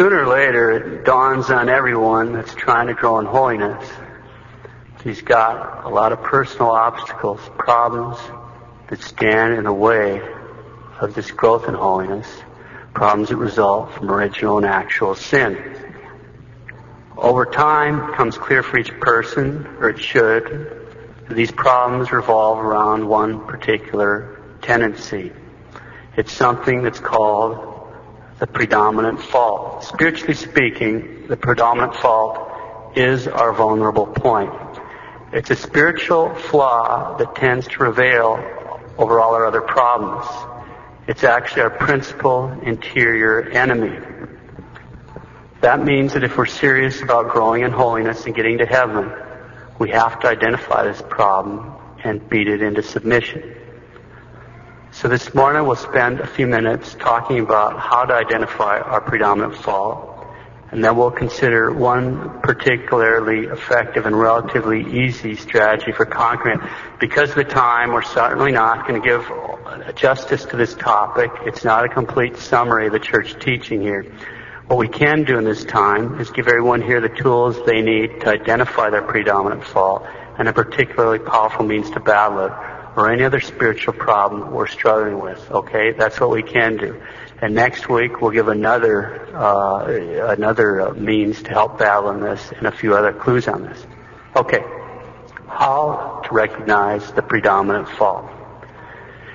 Sooner or later, it dawns on everyone that's trying to grow in holiness. He's got a lot of personal obstacles, problems that stand in the way of this growth in holiness, problems that result from original and actual sin. Over time, it becomes clear for each person, or it should, that these problems revolve around one particular tendency. It's something that's called the predominant fault. Spiritually speaking, the predominant fault is our vulnerable point. It's a spiritual flaw that tends to prevail over all our other problems. It's actually our principal interior enemy. That means that if we're serious about growing in holiness and getting to heaven, we have to identify this problem and beat it into submission. So this morning we'll spend a few minutes talking about how to identify our predominant fault, and then we'll consider one particularly effective and relatively easy strategy for conquering it. Because of the time, we're certainly not going to give justice to this topic. It's not a complete summary of the church teaching here. What we can do in this time is give everyone here the tools they need to identify their predominant fault and a particularly powerful means to battle it or any other spiritual problem we're struggling with. Okay, that's what we can do. And next week we'll give another uh, another uh, means to help battle this and a few other clues on this. Okay, how to recognize the predominant fault.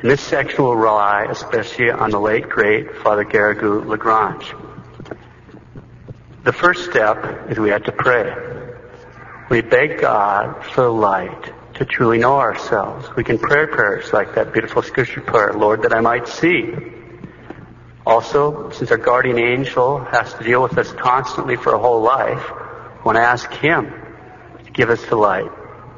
And this section we'll rely especially on the late great Father Garrigou Lagrange. The first step is we have to pray. We beg God for light to truly know ourselves. We can pray prayers like that beautiful scripture prayer, Lord, that I might see. Also, since our guardian angel has to deal with us constantly for a whole life, I want to ask him to give us the light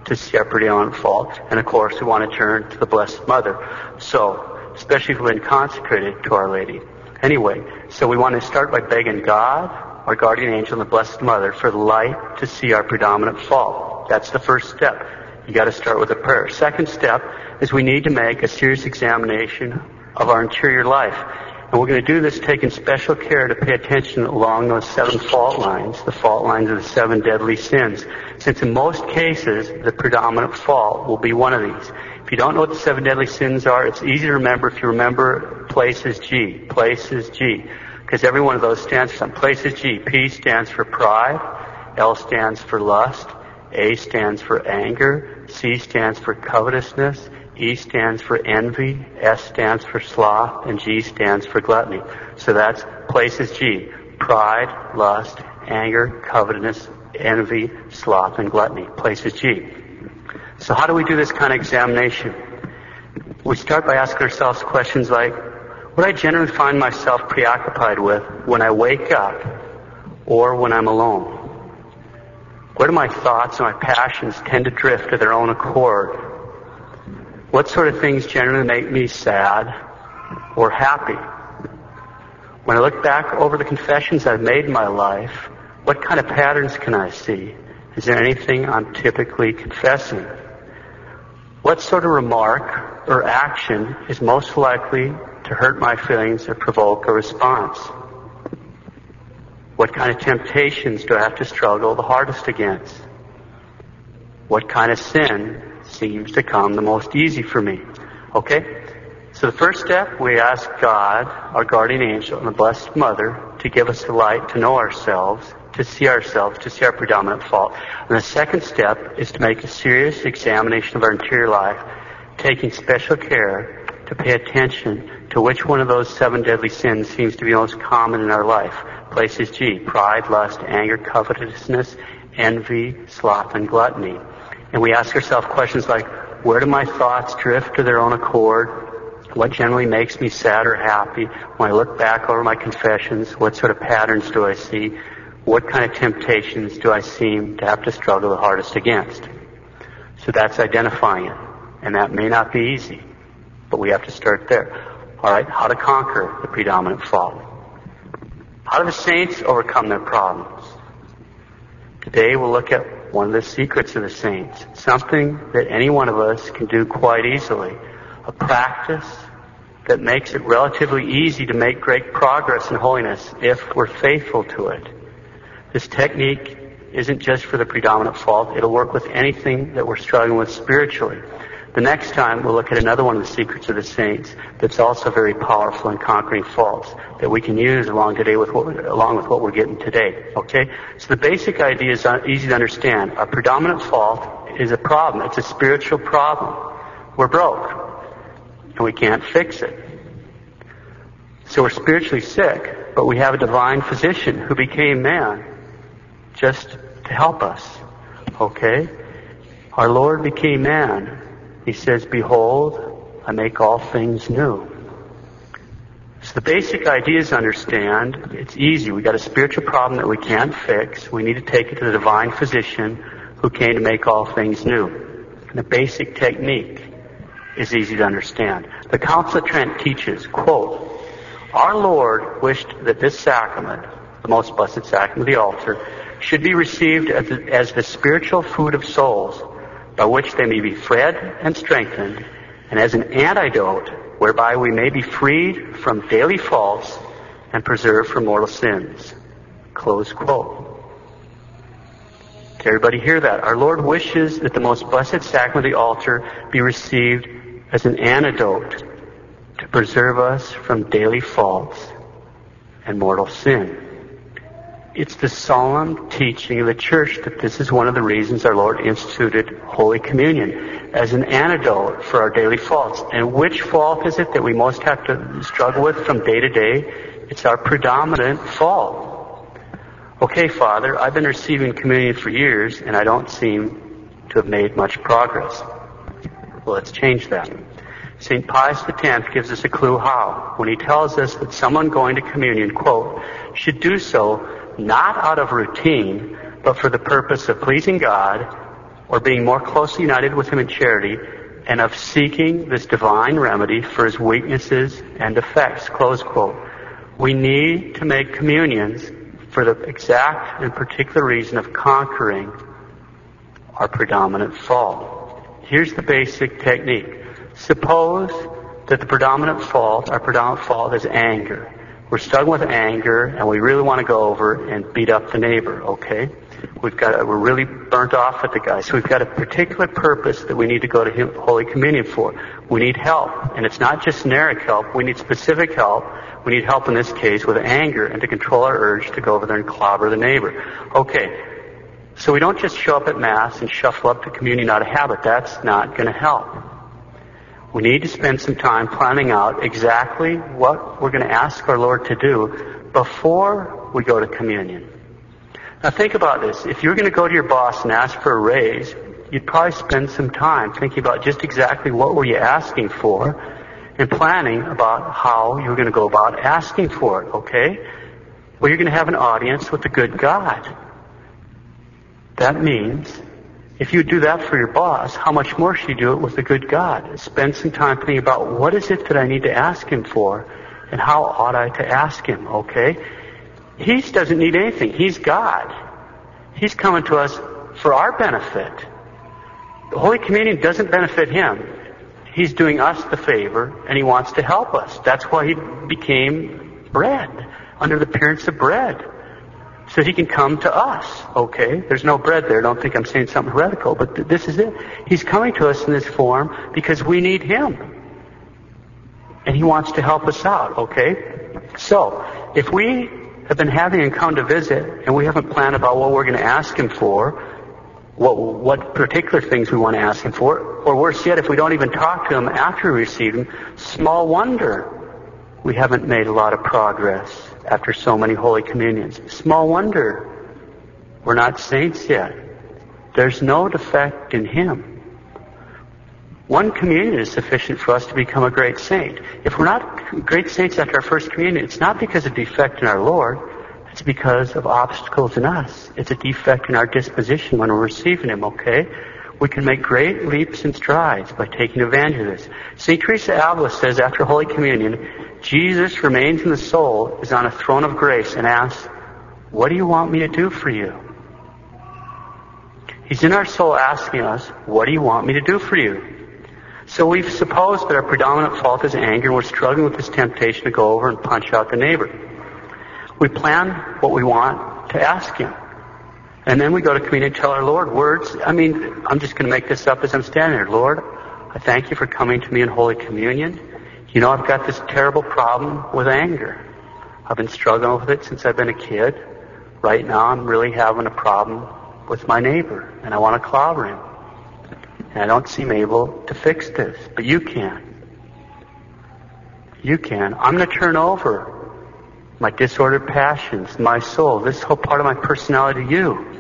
to see our predominant fault. And of course, we want to turn to the Blessed Mother. So, especially if we've been consecrated to Our Lady. Anyway, so we want to start by begging God, our guardian angel, and the Blessed Mother for the light to see our predominant fault. That's the first step. You got to start with a prayer. Second step is we need to make a serious examination of our interior life. And we're going to do this taking special care to pay attention along those seven fault lines, the fault lines of the seven deadly sins. Since in most cases, the predominant fault will be one of these. If you don't know what the seven deadly sins are, it's easy to remember if you remember places G. Places G. Because every one of those stands for something. Places G. P stands for pride. L stands for lust. A stands for anger, C stands for covetousness, E stands for envy, S stands for sloth, and G stands for gluttony. So that's places G. Pride, lust, anger, covetousness, envy, sloth, and gluttony. Places G. So how do we do this kind of examination? We start by asking ourselves questions like, what I generally find myself preoccupied with when I wake up or when I'm alone? Where do my thoughts and my passions tend to drift of their own accord? What sort of things generally make me sad or happy? When I look back over the confessions I've made in my life, what kind of patterns can I see? Is there anything I'm typically confessing? What sort of remark or action is most likely to hurt my feelings or provoke a response? What kind of temptations do I have to struggle the hardest against? What kind of sin seems to come the most easy for me? Okay? So the first step, we ask God, our guardian angel, and the Blessed Mother to give us the light to know ourselves, to see ourselves, to see our predominant fault. And the second step is to make a serious examination of our interior life, taking special care to pay attention to which one of those seven deadly sins seems to be most common in our life. Places G, pride, lust, anger, covetousness, envy, sloth, and gluttony. And we ask ourselves questions like, where do my thoughts drift of their own accord? What generally makes me sad or happy? When I look back over my confessions, what sort of patterns do I see? What kind of temptations do I seem to have to struggle the hardest against? So that's identifying it. And that may not be easy, but we have to start there. Alright, how to conquer the predominant fault. How do the saints overcome their problems? Today we'll look at one of the secrets of the saints, something that any one of us can do quite easily. A practice that makes it relatively easy to make great progress in holiness if we're faithful to it. This technique isn't just for the predominant fault. It'll work with anything that we're struggling with spiritually. The next time we'll look at another one of the secrets of the saints that's also very powerful in conquering faults that we can use along today with what, along with what we're getting today. Okay? So the basic idea is uh, easy to understand. A predominant fault is a problem. It's a spiritual problem. We're broke. And we can't fix it. So we're spiritually sick, but we have a divine physician who became man just to help us. Okay? Our Lord became man. He says, Behold, I make all things new. So the basic idea is understand. It's easy. We've got a spiritual problem that we can't fix. We need to take it to the divine physician who came to make all things new. And the basic technique is easy to understand. The Council of Trent teaches, quote, Our Lord wished that this sacrament, the most blessed sacrament of the altar, should be received as the, as the spiritual food of souls, by which they may be fed and strengthened, and as an antidote whereby we may be freed from daily faults and preserved from mortal sins. Close quote. Can everybody hear that? Our Lord wishes that the most blessed sacrament of the altar be received as an antidote to preserve us from daily faults and mortal sin. It's the solemn teaching of the church that this is one of the reasons our Lord instituted Holy Communion as an antidote for our daily faults. And which fault is it that we most have to struggle with from day to day? It's our predominant fault. Okay, Father, I've been receiving communion for years and I don't seem to have made much progress. Well, let's change that. St. Pius X gives us a clue how when he tells us that someone going to communion, quote, should do so not out of routine, but for the purpose of pleasing God or being more closely united with Him in charity and of seeking this divine remedy for His weaknesses and defects. Close quote. We need to make communions for the exact and particular reason of conquering our predominant fault. Here's the basic technique. Suppose that the predominant fault, our predominant fault is anger we're struggling with anger and we really want to go over and beat up the neighbor, okay? We've got, we're really burnt off at the guy. So we've got a particular purpose that we need to go to Holy Communion for. We need help. And it's not just generic help. We need specific help. We need help in this case with anger and to control our urge to go over there and clobber the neighbor. Okay. So we don't just show up at Mass and shuffle up to communion out of habit. That's not going to help. We need to spend some time planning out exactly what we're going to ask our Lord to do before we go to communion. Now think about this. If you're going to go to your boss and ask for a raise, you'd probably spend some time thinking about just exactly what were you asking for and planning about how you're going to go about asking for it, okay? Well, you're going to have an audience with the good God. That means if you do that for your boss, how much more should you do it with the good God? Spend some time thinking about what is it that I need to ask Him for and how ought I to ask Him, okay? He doesn't need anything. He's God. He's coming to us for our benefit. The Holy Communion doesn't benefit Him. He's doing us the favor and He wants to help us. That's why He became bread, under the appearance of bread so he can come to us. Okay? There's no bread there. Don't think I'm saying something heretical, but th- this is it. He's coming to us in this form because we need him. And he wants to help us out. Okay? So, if we have been having him come to visit and we haven't planned about what we're going to ask him for, what, what particular things we want to ask him for, or worse yet, if we don't even talk to him after we receive him, small wonder we haven't made a lot of progress after so many Holy Communions. Small wonder we're not saints yet. There's no defect in Him. One communion is sufficient for us to become a great saint. If we're not great saints after our first communion, it's not because of defect in our Lord. It's because of obstacles in us. It's a defect in our disposition when we're receiving Him, okay? We can make great leaps and strides by taking advantage of this. St. Teresa Avila says after Holy Communion, Jesus remains in the soul, is on a throne of grace, and asks, What do you want me to do for you? He's in our soul asking us, What do you want me to do for you? So we've supposed that our predominant fault is anger and we're struggling with this temptation to go over and punch out the neighbor. We plan what we want to ask Him. And then we go to communion and tell our Lord words. I mean, I'm just going to make this up as I'm standing there. Lord, I thank you for coming to me in Holy Communion. You know, I've got this terrible problem with anger. I've been struggling with it since I've been a kid. Right now, I'm really having a problem with my neighbor, and I want to clobber him. And I don't seem able to fix this, but you can. You can. I'm going to turn over my disordered passions, my soul, this whole part of my personality to you.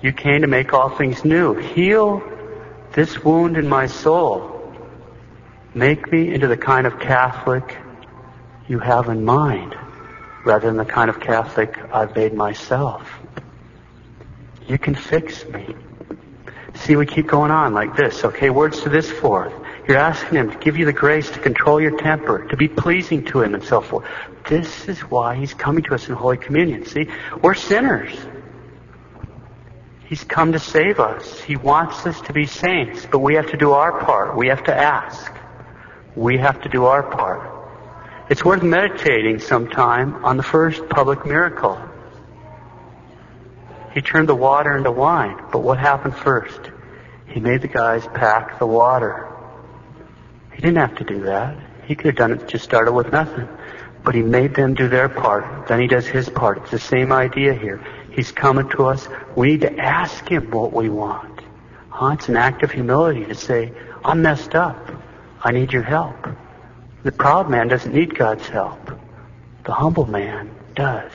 You came to make all things new. Heal this wound in my soul. Make me into the kind of Catholic you have in mind, rather than the kind of Catholic I've made myself. You can fix me. See, we keep going on like this. Okay, words to this forth. You're asking Him to give you the grace to control your temper, to be pleasing to Him, and so forth. This is why He's coming to us in Holy Communion. See, we're sinners. He's come to save us. He wants us to be saints, but we have to do our part. We have to ask. We have to do our part. It's worth meditating sometime on the first public miracle. He turned the water into wine, but what happened first? He made the guys pack the water. He didn't have to do that. He could have done it, just started with nothing. But he made them do their part. Then he does his part. It's the same idea here. He's coming to us. We need to ask Him what we want. Huh? It's an act of humility to say, I'm messed up. I need your help. The proud man doesn't need God's help. The humble man does.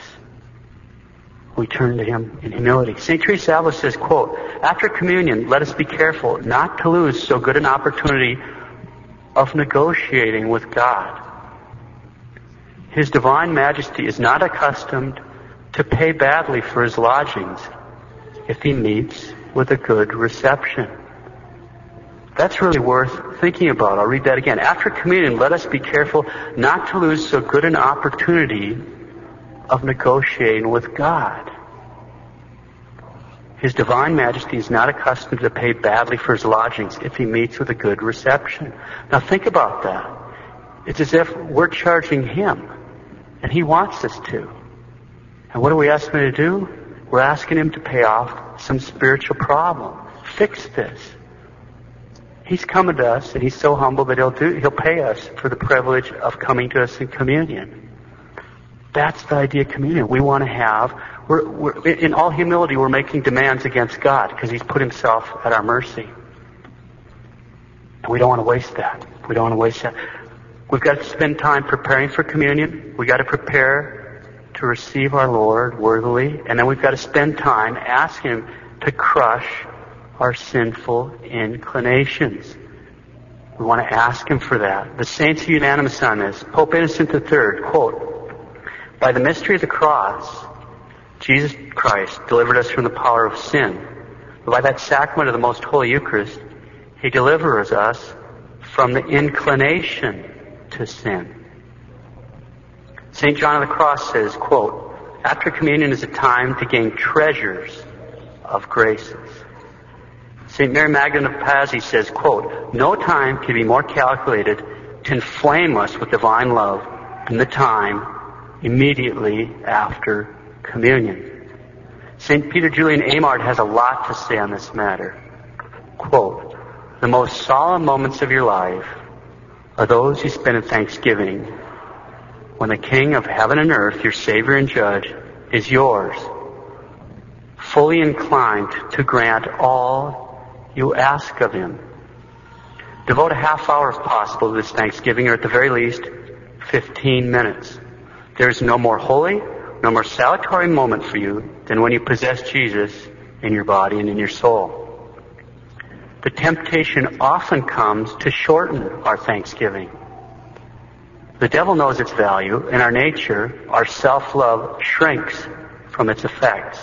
We turn to him in humility. St. Teresa Avila says, quote, After communion, let us be careful not to lose so good an opportunity of negotiating with God. His divine majesty is not accustomed to pay badly for his lodgings if he meets with a good reception. That's really worth thinking about. I'll read that again. After communion, let us be careful not to lose so good an opportunity of negotiating with God. His divine majesty is not accustomed to pay badly for his lodgings if he meets with a good reception. Now think about that. It's as if we're charging him, and he wants us to. And what are we asking him to do? We're asking him to pay off some spiritual problem. Fix this. He's coming to us, and he's so humble that he'll do, he'll pay us for the privilege of coming to us in communion. That's the idea of communion. We want to have, we're, we're, in all humility, we're making demands against God because he's put himself at our mercy. And we don't want to waste that. We don't want to waste that. We've got to spend time preparing for communion. We've got to prepare to receive our Lord worthily, and then we've got to spend time asking Him to crush our sinful inclinations. We want to ask Him for that. The saints are unanimous on this. Pope Innocent III, quote, By the mystery of the cross, Jesus Christ delivered us from the power of sin. By that sacrament of the most holy Eucharist, He delivers us from the inclination to sin. St. John of the Cross says, quote, after communion is a time to gain treasures of graces. St. Mary Magdalene of Pazzi says, quote, no time can be more calculated to inflame us with divine love than the time immediately after communion. St. Peter Julian Eymard has a lot to say on this matter. Quote, the most solemn moments of your life are those you spend in thanksgiving when the King of heaven and earth, your Savior and Judge, is yours, fully inclined to grant all you ask of Him. Devote a half hour if possible to this Thanksgiving, or at the very least, 15 minutes. There is no more holy, no more salutary moment for you than when you possess Jesus in your body and in your soul. The temptation often comes to shorten our Thanksgiving the devil knows its value. In our nature, our self-love shrinks from its effects.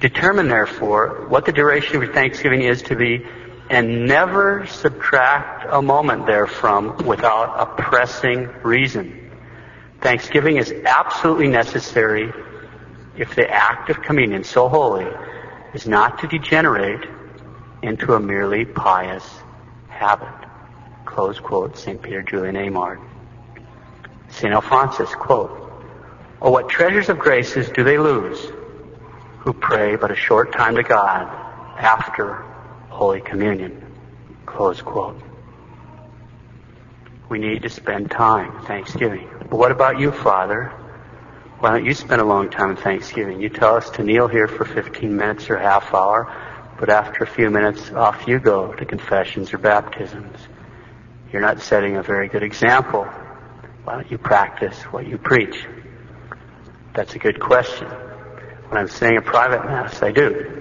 Determine, therefore, what the duration of your thanksgiving is to be, and never subtract a moment therefrom without a pressing reason. Thanksgiving is absolutely necessary if the act of communion, so holy, is not to degenerate into a merely pious habit. close quote, St. Peter Julian Eymard. St. Alphonsus, quote, Oh, what treasures of graces do they lose who pray but a short time to God after Holy Communion, close quote. We need to spend time Thanksgiving. But what about you, Father? Why don't you spend a long time in Thanksgiving? You tell us to kneel here for 15 minutes or half hour, but after a few minutes, off you go to confessions or baptisms. You're not setting a very good example. Why don't you practice what you preach? That's a good question. When I'm saying a private Mass, I do.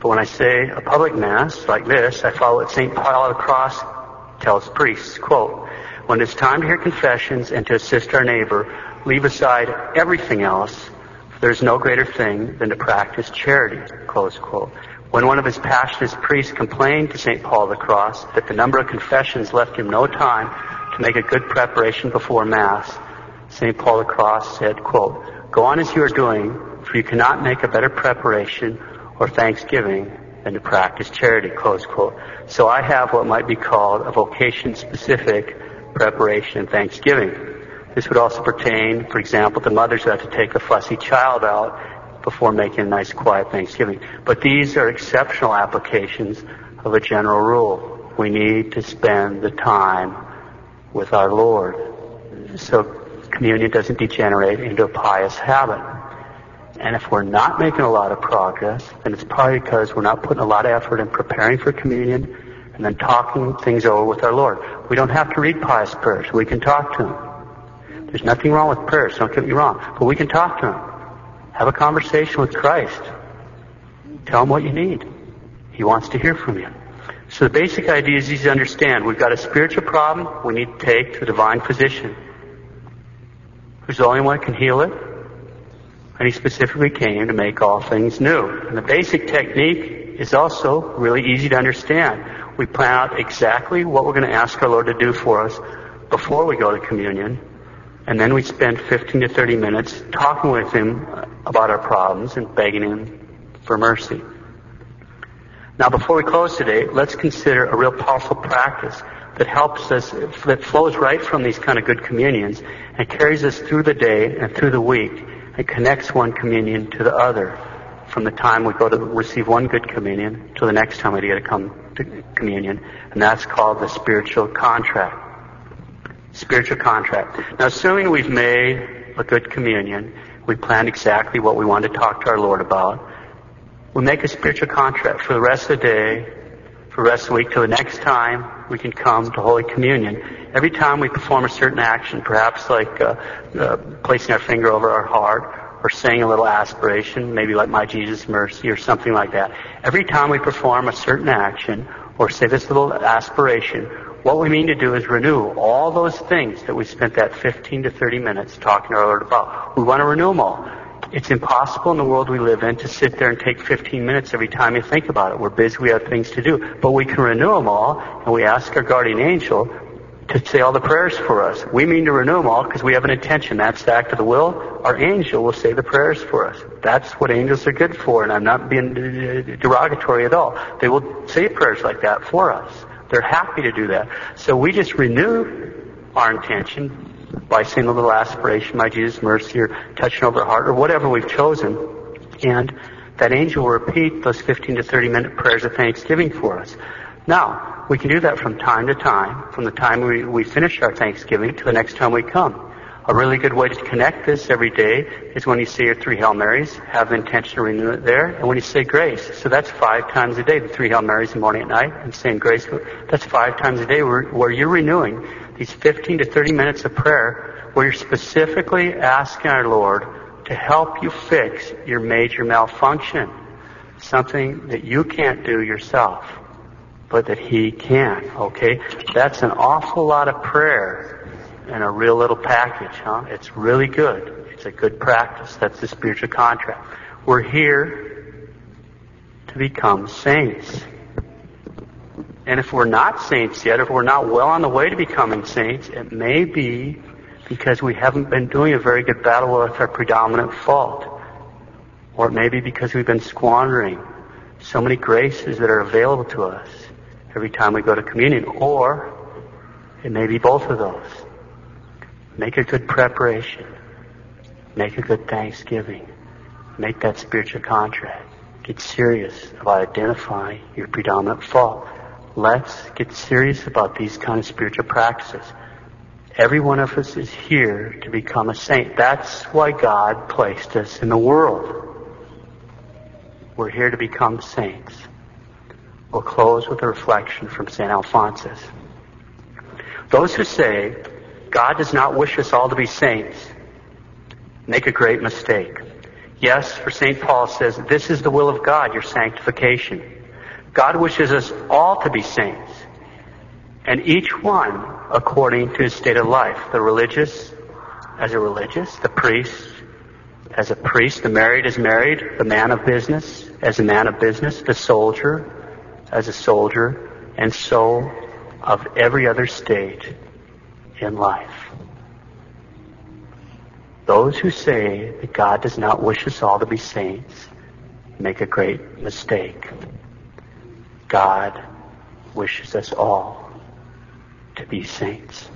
But when I say a public Mass, like this, I follow what St. Paul of the Cross tells priests, quote, when it's time to hear confessions and to assist our neighbor, leave aside everything else. There's no greater thing than to practice charity. Close quote. When one of his passionist priests complained to St. Paul of the Cross that the number of confessions left him no time to make a good preparation before Mass, St. Paul the Cross said, quote, Go on as you are doing, for you cannot make a better preparation or thanksgiving than to practice charity, close quote. So I have what might be called a vocation-specific preparation and thanksgiving. This would also pertain, for example, to mothers who have to take a fussy child out before making a nice quiet Thanksgiving. But these are exceptional applications of a general rule. We need to spend the time with our Lord. So communion doesn't degenerate into a pious habit. And if we're not making a lot of progress, then it's probably because we're not putting a lot of effort in preparing for communion and then talking things over with our Lord. We don't have to read pious prayers. We can talk to Him. There's nothing wrong with prayers, don't get me wrong. But we can talk to Him. Have a conversation with Christ. Tell Him what you need. He wants to hear from you. So the basic idea is easy to understand. We've got a spiritual problem we need to take to the divine physician, who's the only one who can heal it. And he specifically came to make all things new. And the basic technique is also really easy to understand. We plan out exactly what we're going to ask our Lord to do for us before we go to communion and then we spend 15 to 30 minutes talking with him about our problems and begging him for mercy. Now, before we close today, let's consider a real powerful practice that helps us, that flows right from these kind of good communions and carries us through the day and through the week and connects one communion to the other from the time we go to receive one good communion to the next time we get to come to communion. And that's called the spiritual contract. Spiritual contract. Now, assuming we've made a good communion, we planned exactly what we want to talk to our Lord about, we make a spiritual contract for the rest of the day, for the rest of the week, till the next time we can come to Holy Communion. Every time we perform a certain action, perhaps like uh, uh, placing our finger over our heart, or saying a little aspiration, maybe like My Jesus Mercy or something like that. Every time we perform a certain action, or say this little aspiration, what we mean to do is renew all those things that we spent that 15 to 30 minutes talking to our Lord about. We want to renew them all. It's impossible in the world we live in to sit there and take 15 minutes every time you think about it. We're busy, we have things to do. But we can renew them all, and we ask our guardian angel to say all the prayers for us. We mean to renew them all because we have an intention. That's the act of the will. Our angel will say the prayers for us. That's what angels are good for, and I'm not being derogatory at all. They will say prayers like that for us. They're happy to do that. So we just renew our intention by saying a little aspiration, my Jesus mercy, or touching over the heart, or whatever we've chosen. And that angel will repeat those 15 to 30 minute prayers of thanksgiving for us. Now, we can do that from time to time, from the time we, we finish our thanksgiving to the next time we come. A really good way to connect this every day is when you say your three Hail Marys, have the intention to renew it there, and when you say grace. So that's five times a day, the three Hail Marys the morning and night, and saying grace. That's five times a day where, where you're renewing these 15 to 30 minutes of prayer where you're specifically asking our Lord to help you fix your major malfunction. Something that you can't do yourself, but that He can, okay? That's an awful lot of prayer in a real little package, huh? It's really good. It's a good practice. That's the spiritual contract. We're here to become saints. And if we're not saints yet, if we're not well on the way to becoming saints, it may be because we haven't been doing a very good battle with our predominant fault. Or it may be because we've been squandering so many graces that are available to us every time we go to communion. Or It may be both of those. Make a good preparation. Make a good thanksgiving. Make that spiritual contract. Get serious about identifying your predominant fault. Let's get serious about these kind of spiritual practices. Every one of us is here to become a saint. That's why God placed us in the world. We're here to become saints. We'll close with a reflection from St. Alphonsus. Those who say God does not wish us all to be saints make a great mistake. Yes, for St. Paul says, this is the will of God, your sanctification. God wishes us all to be saints. And each one according to his state of life. The religious as a religious, the priest as a priest, the married as married, the man of business as a man of business, the soldier as a soldier, and so of every other state in life. Those who say that God does not wish us all to be saints make a great mistake. God wishes us all to be saints.